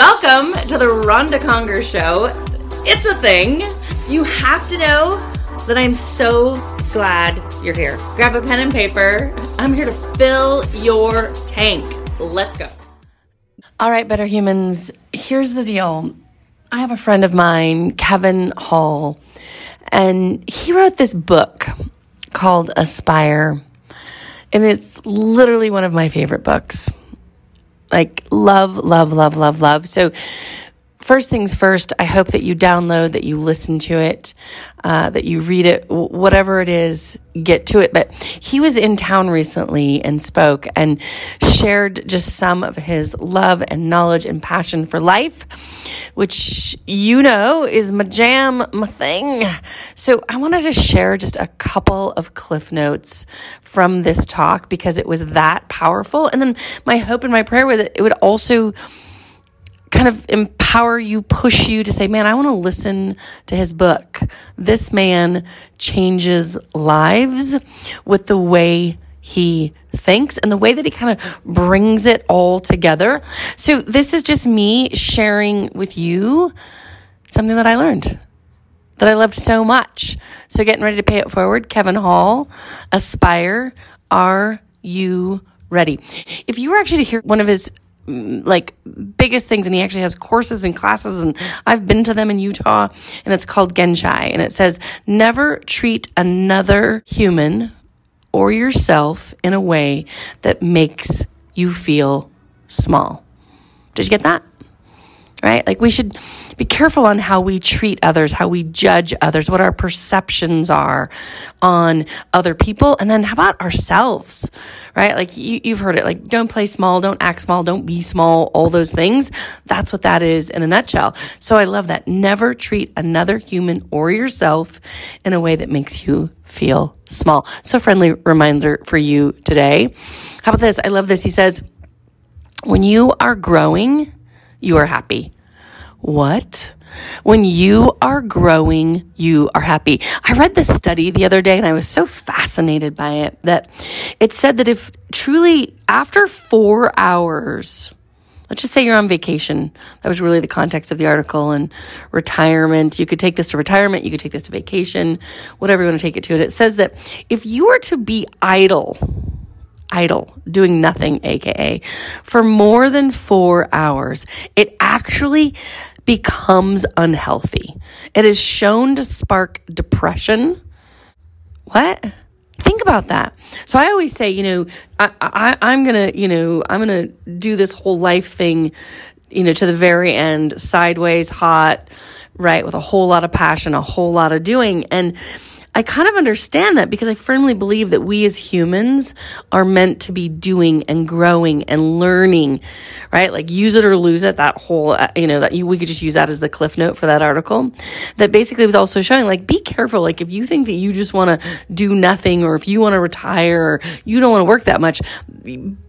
Welcome to the Ronda Conger Show. It's a thing. You have to know that I'm so glad you're here. Grab a pen and paper. I'm here to fill your tank. Let's go. All right, better humans. Here's the deal. I have a friend of mine, Kevin Hall, and he wrote this book called Aspire. And it's literally one of my favorite books. Like, love, love, love, love, love. So, first things first, I hope that you download, that you listen to it, uh, that you read it, whatever it is, get to it. But he was in town recently and spoke and shared just some of his love and knowledge and passion for life, which you know is my jam, my thing. So I wanted to share just a couple of cliff notes from this talk because it was that powerful. And then my hope and my prayer was that it would also kind of empower you, push you to say, man, I want to listen to his book. This man changes lives with the way he thinks and the way that he kind of brings it all together. So this is just me sharing with you something that I learned that I loved so much. So getting ready to pay it forward, Kevin Hall, Aspire, are you ready? If you were actually to hear one of his mm, like biggest things and he actually has courses and classes and I've been to them in Utah and it's called Genshai and it says never treat another human or yourself in a way that makes you feel small. Did you get that? Right? Like we should be careful on how we treat others, how we judge others, what our perceptions are on other people. And then how about ourselves, right? Like you, you've heard it, like don't play small, don't act small, don't be small, all those things. That's what that is in a nutshell. So I love that. Never treat another human or yourself in a way that makes you feel small. So friendly reminder for you today. How about this? I love this. He says, when you are growing, you are happy. What? When you are growing, you are happy. I read this study the other day and I was so fascinated by it that it said that if truly after four hours, let's just say you're on vacation. That was really the context of the article and retirement. You could take this to retirement. You could take this to vacation, whatever you want to take it to. And it says that if you were to be idle, idle, doing nothing, AKA, for more than four hours, it actually becomes unhealthy. It is shown to spark depression. What? Think about that. So I always say, you know, I, I, I'm gonna, you know, I'm gonna do this whole life thing, you know, to the very end, sideways, hot, right, with a whole lot of passion, a whole lot of doing. And I kind of understand that because I firmly believe that we as humans are meant to be doing and growing and learning, right? Like use it or lose it. That whole, uh, you know, that you, we could just use that as the cliff note for that article. That basically was also showing like, be careful. Like if you think that you just want to do nothing or if you want to retire or you don't want to work that much,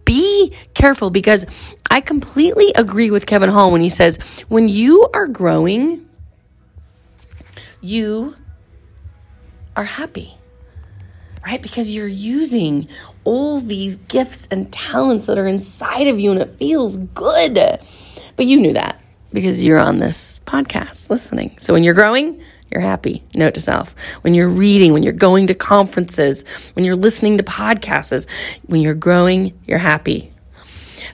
be careful because I completely agree with Kevin Hall when he says, when you are growing, you are happy, right? Because you're using all these gifts and talents that are inside of you and it feels good. But you knew that because you're on this podcast listening. So when you're growing, you're happy. Note to self. When you're reading, when you're going to conferences, when you're listening to podcasts, when you're growing, you're happy.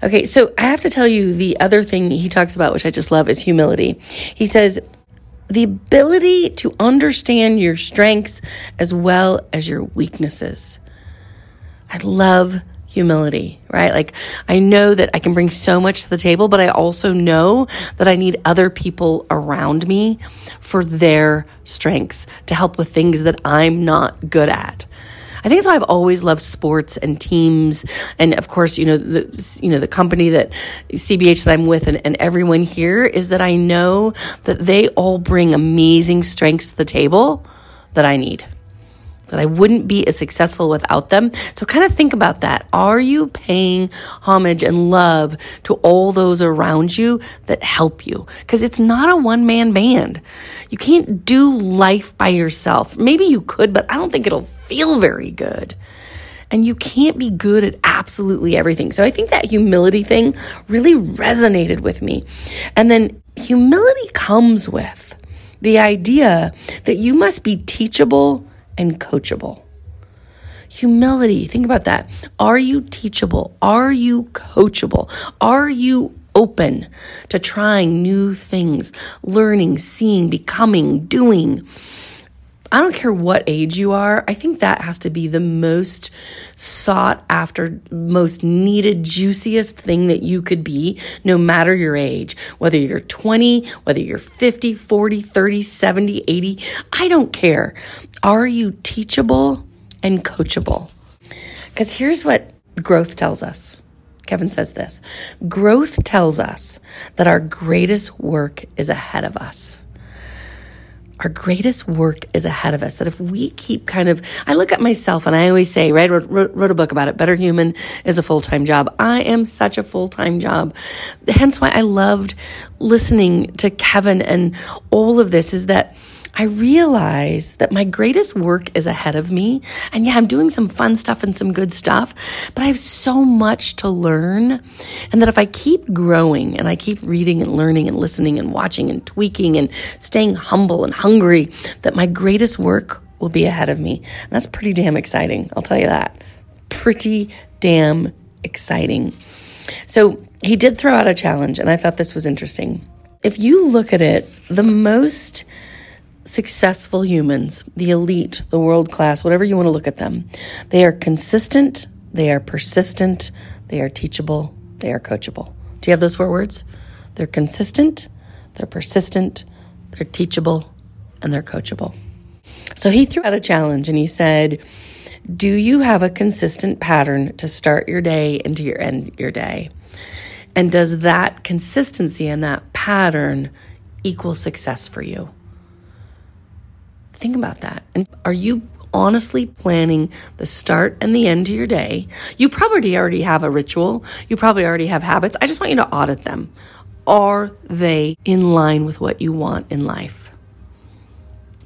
Okay, so I have to tell you the other thing he talks about, which I just love, is humility. He says, the ability to understand your strengths as well as your weaknesses. I love humility, right? Like, I know that I can bring so much to the table, but I also know that I need other people around me for their strengths to help with things that I'm not good at. I think that's why I've always loved sports and teams, and of course, you know the you know the company that CBH that I'm with, and, and everyone here is that I know that they all bring amazing strengths to the table that I need that I wouldn't be as successful without them. So kind of think about that. Are you paying homage and love to all those around you that help you? Because it's not a one man band. You can't do life by yourself. Maybe you could, but I don't think it'll feel very good. And you can't be good at absolutely everything. So I think that humility thing really resonated with me. And then humility comes with the idea that you must be teachable and coachable. Humility, think about that. Are you teachable? Are you coachable? Are you open to trying new things, learning, seeing, becoming, doing? I don't care what age you are, I think that has to be the most sought after, most needed, juiciest thing that you could be, no matter your age. Whether you're 20, whether you're 50, 40, 30, 70, 80, I don't care. Are you teachable and coachable? Because here's what growth tells us. Kevin says this growth tells us that our greatest work is ahead of us our greatest work is ahead of us. That if we keep kind of, I look at myself and I always say, right, wrote, wrote, a book about it. Better Human is a full time job. I am such a full time job. Hence why I loved listening to Kevin and all of this is that I realize that my greatest work is ahead of me. And yeah, I'm doing some fun stuff and some good stuff, but I have so much to learn. And that if I keep growing and I keep reading and learning and listening and watching and tweaking and staying humble and hungry, that my greatest work will be ahead of me. And that's pretty damn exciting. I'll tell you that. Pretty damn exciting. So he did throw out a challenge, and I thought this was interesting. If you look at it, the most successful humans, the elite, the world class, whatever you want to look at them, they are consistent, they are persistent, they are teachable, they are coachable. Do you have those four words? They're consistent, they're persistent, they're teachable, and they're coachable. So he threw out a challenge and he said, Do you have a consistent pattern to start your day and to your end your day? And does that consistency and that pattern equal success for you? Think about that. And are you honestly planning the start and the end to your day? You probably already have a ritual. You probably already have habits. I just want you to audit them. Are they in line with what you want in life?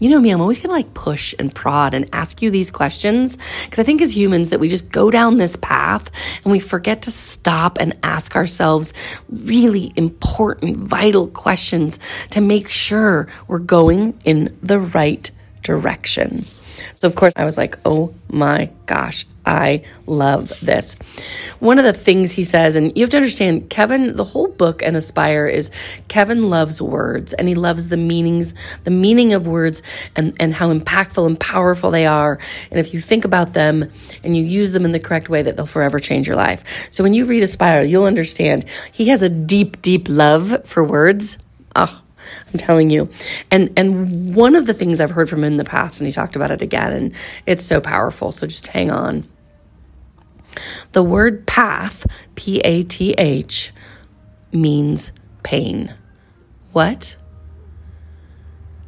you know me, I'm always gonna like push and prod and ask you these questions because I think as humans that we just go down this path and we forget to stop and ask ourselves really important, vital questions to make sure we're going in the right direction. So, of course, I was like, oh my gosh, I love this. One of the things he says, and you have to understand, Kevin, the whole book and Aspire is Kevin loves words and he loves the meanings, the meaning of words and, and how impactful and powerful they are. And if you think about them and you use them in the correct way, that they'll forever change your life. So when you read Aspire, you'll understand he has a deep, deep love for words. Oh, I'm telling you. And and one of the things I've heard from him in the past, and he talked about it again, and it's so powerful. So just hang on. The word path, P A T H, means pain. What?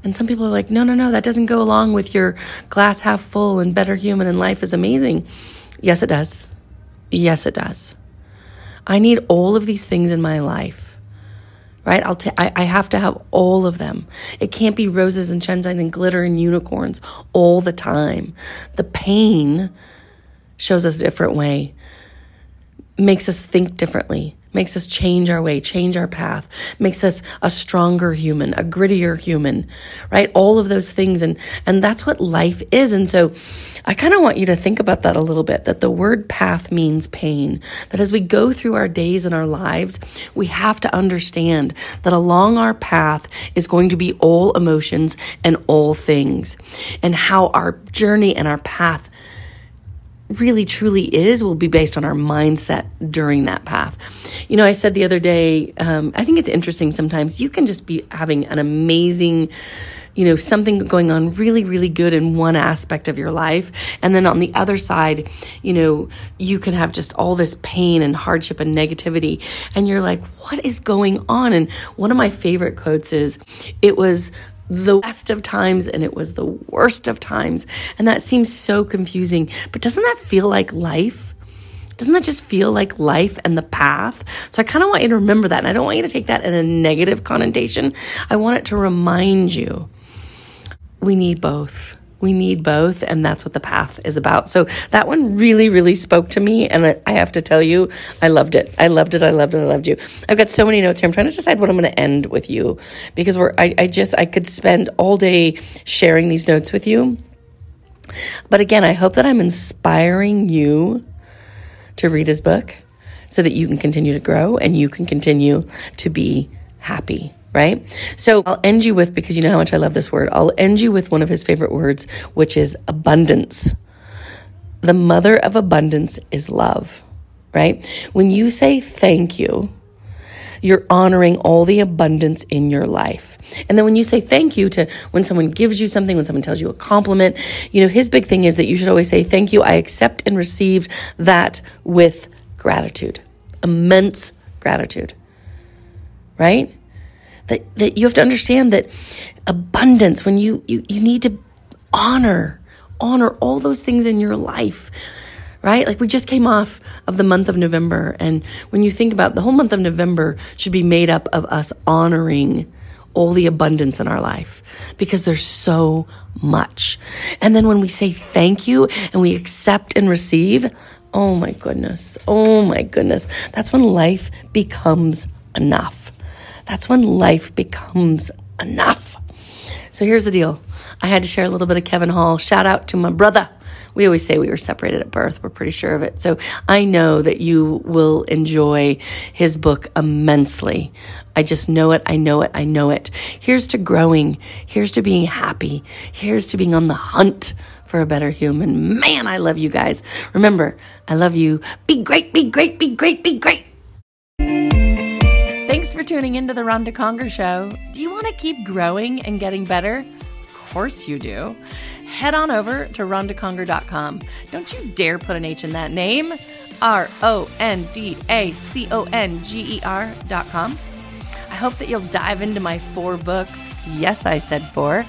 And some people are like, no, no, no, that doesn't go along with your glass half full and better human and life is amazing. Yes, it does. Yes, it does. I need all of these things in my life right? I'll t- I, I have to have all of them. It can't be roses and sunshine and glitter and unicorns all the time. The pain shows us a different way, makes us think differently, makes us change our way, change our path, makes us a stronger human, a grittier human, right? All of those things. And, and that's what life is. And so I kind of want you to think about that a little bit that the word path means pain. That as we go through our days and our lives, we have to understand that along our path is going to be all emotions and all things. And how our journey and our path really truly is will be based on our mindset during that path. You know, I said the other day, um, I think it's interesting sometimes you can just be having an amazing you know, something going on really, really good in one aspect of your life. And then on the other side, you know, you can have just all this pain and hardship and negativity. And you're like, what is going on? And one of my favorite quotes is, it was the best of times and it was the worst of times. And that seems so confusing. But doesn't that feel like life? Doesn't that just feel like life and the path? So I kind of want you to remember that. And I don't want you to take that in a negative connotation. I want it to remind you we need both. We need both, and that's what the path is about. So that one really, really spoke to me, and I have to tell you, I loved it. I loved it. I loved it. I loved you. I've got so many notes here. I'm trying to decide what I'm going to end with you because we're. I, I just I could spend all day sharing these notes with you. But again, I hope that I'm inspiring you to read his book so that you can continue to grow and you can continue to be happy right? So I'll end you with, because you know how much I love this word, I'll end you with one of his favorite words, which is abundance. The mother of abundance is love, right? When you say thank you, you're honoring all the abundance in your life. And then when you say thank you to when someone gives you something, when someone tells you a compliment, you know, his big thing is that you should always say, Thank you. I accept and receive that with gratitude, immense gratitude, right? That, that you have to understand that abundance, when you, you, you need to honor, honor all those things in your life right? Like we just came off of the month of November. And when you think about the whole month of November should be made up of us honoring all the abundance in our life because there's so much. And then when we say thank you and we accept and receive, oh my goodness, oh my goodness, that's when life becomes enough that's when life becomes enough. So here's the deal I had to share a little bit of Kevin Hall. Shout out to my brother. We always say we were separated at birth. We're pretty sure of it. So I know that you will enjoy his book immensely. I just know it. I know it. I know it. Here's to growing. Here's to being happy. Here's to being on the hunt for a better human. Man, I love you guys. Remember, I love you. Be great, be great, be great, be great. For tuning into the Ronda Conger Show. Do you want to keep growing and getting better? Of course you do. Head on over to rondaconger.com. Don't you dare put an H in that name. R O N D A C O N G E R.com. I hope that you'll dive into my four books. Yes, I said four.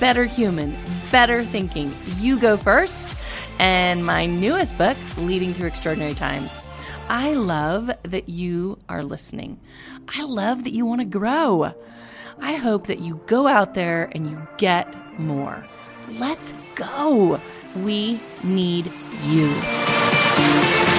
Better Human, Better Thinking. You go first. And my newest book, Leading Through Extraordinary Times. I love that you are listening. I love that you want to grow. I hope that you go out there and you get more. Let's go. We need you.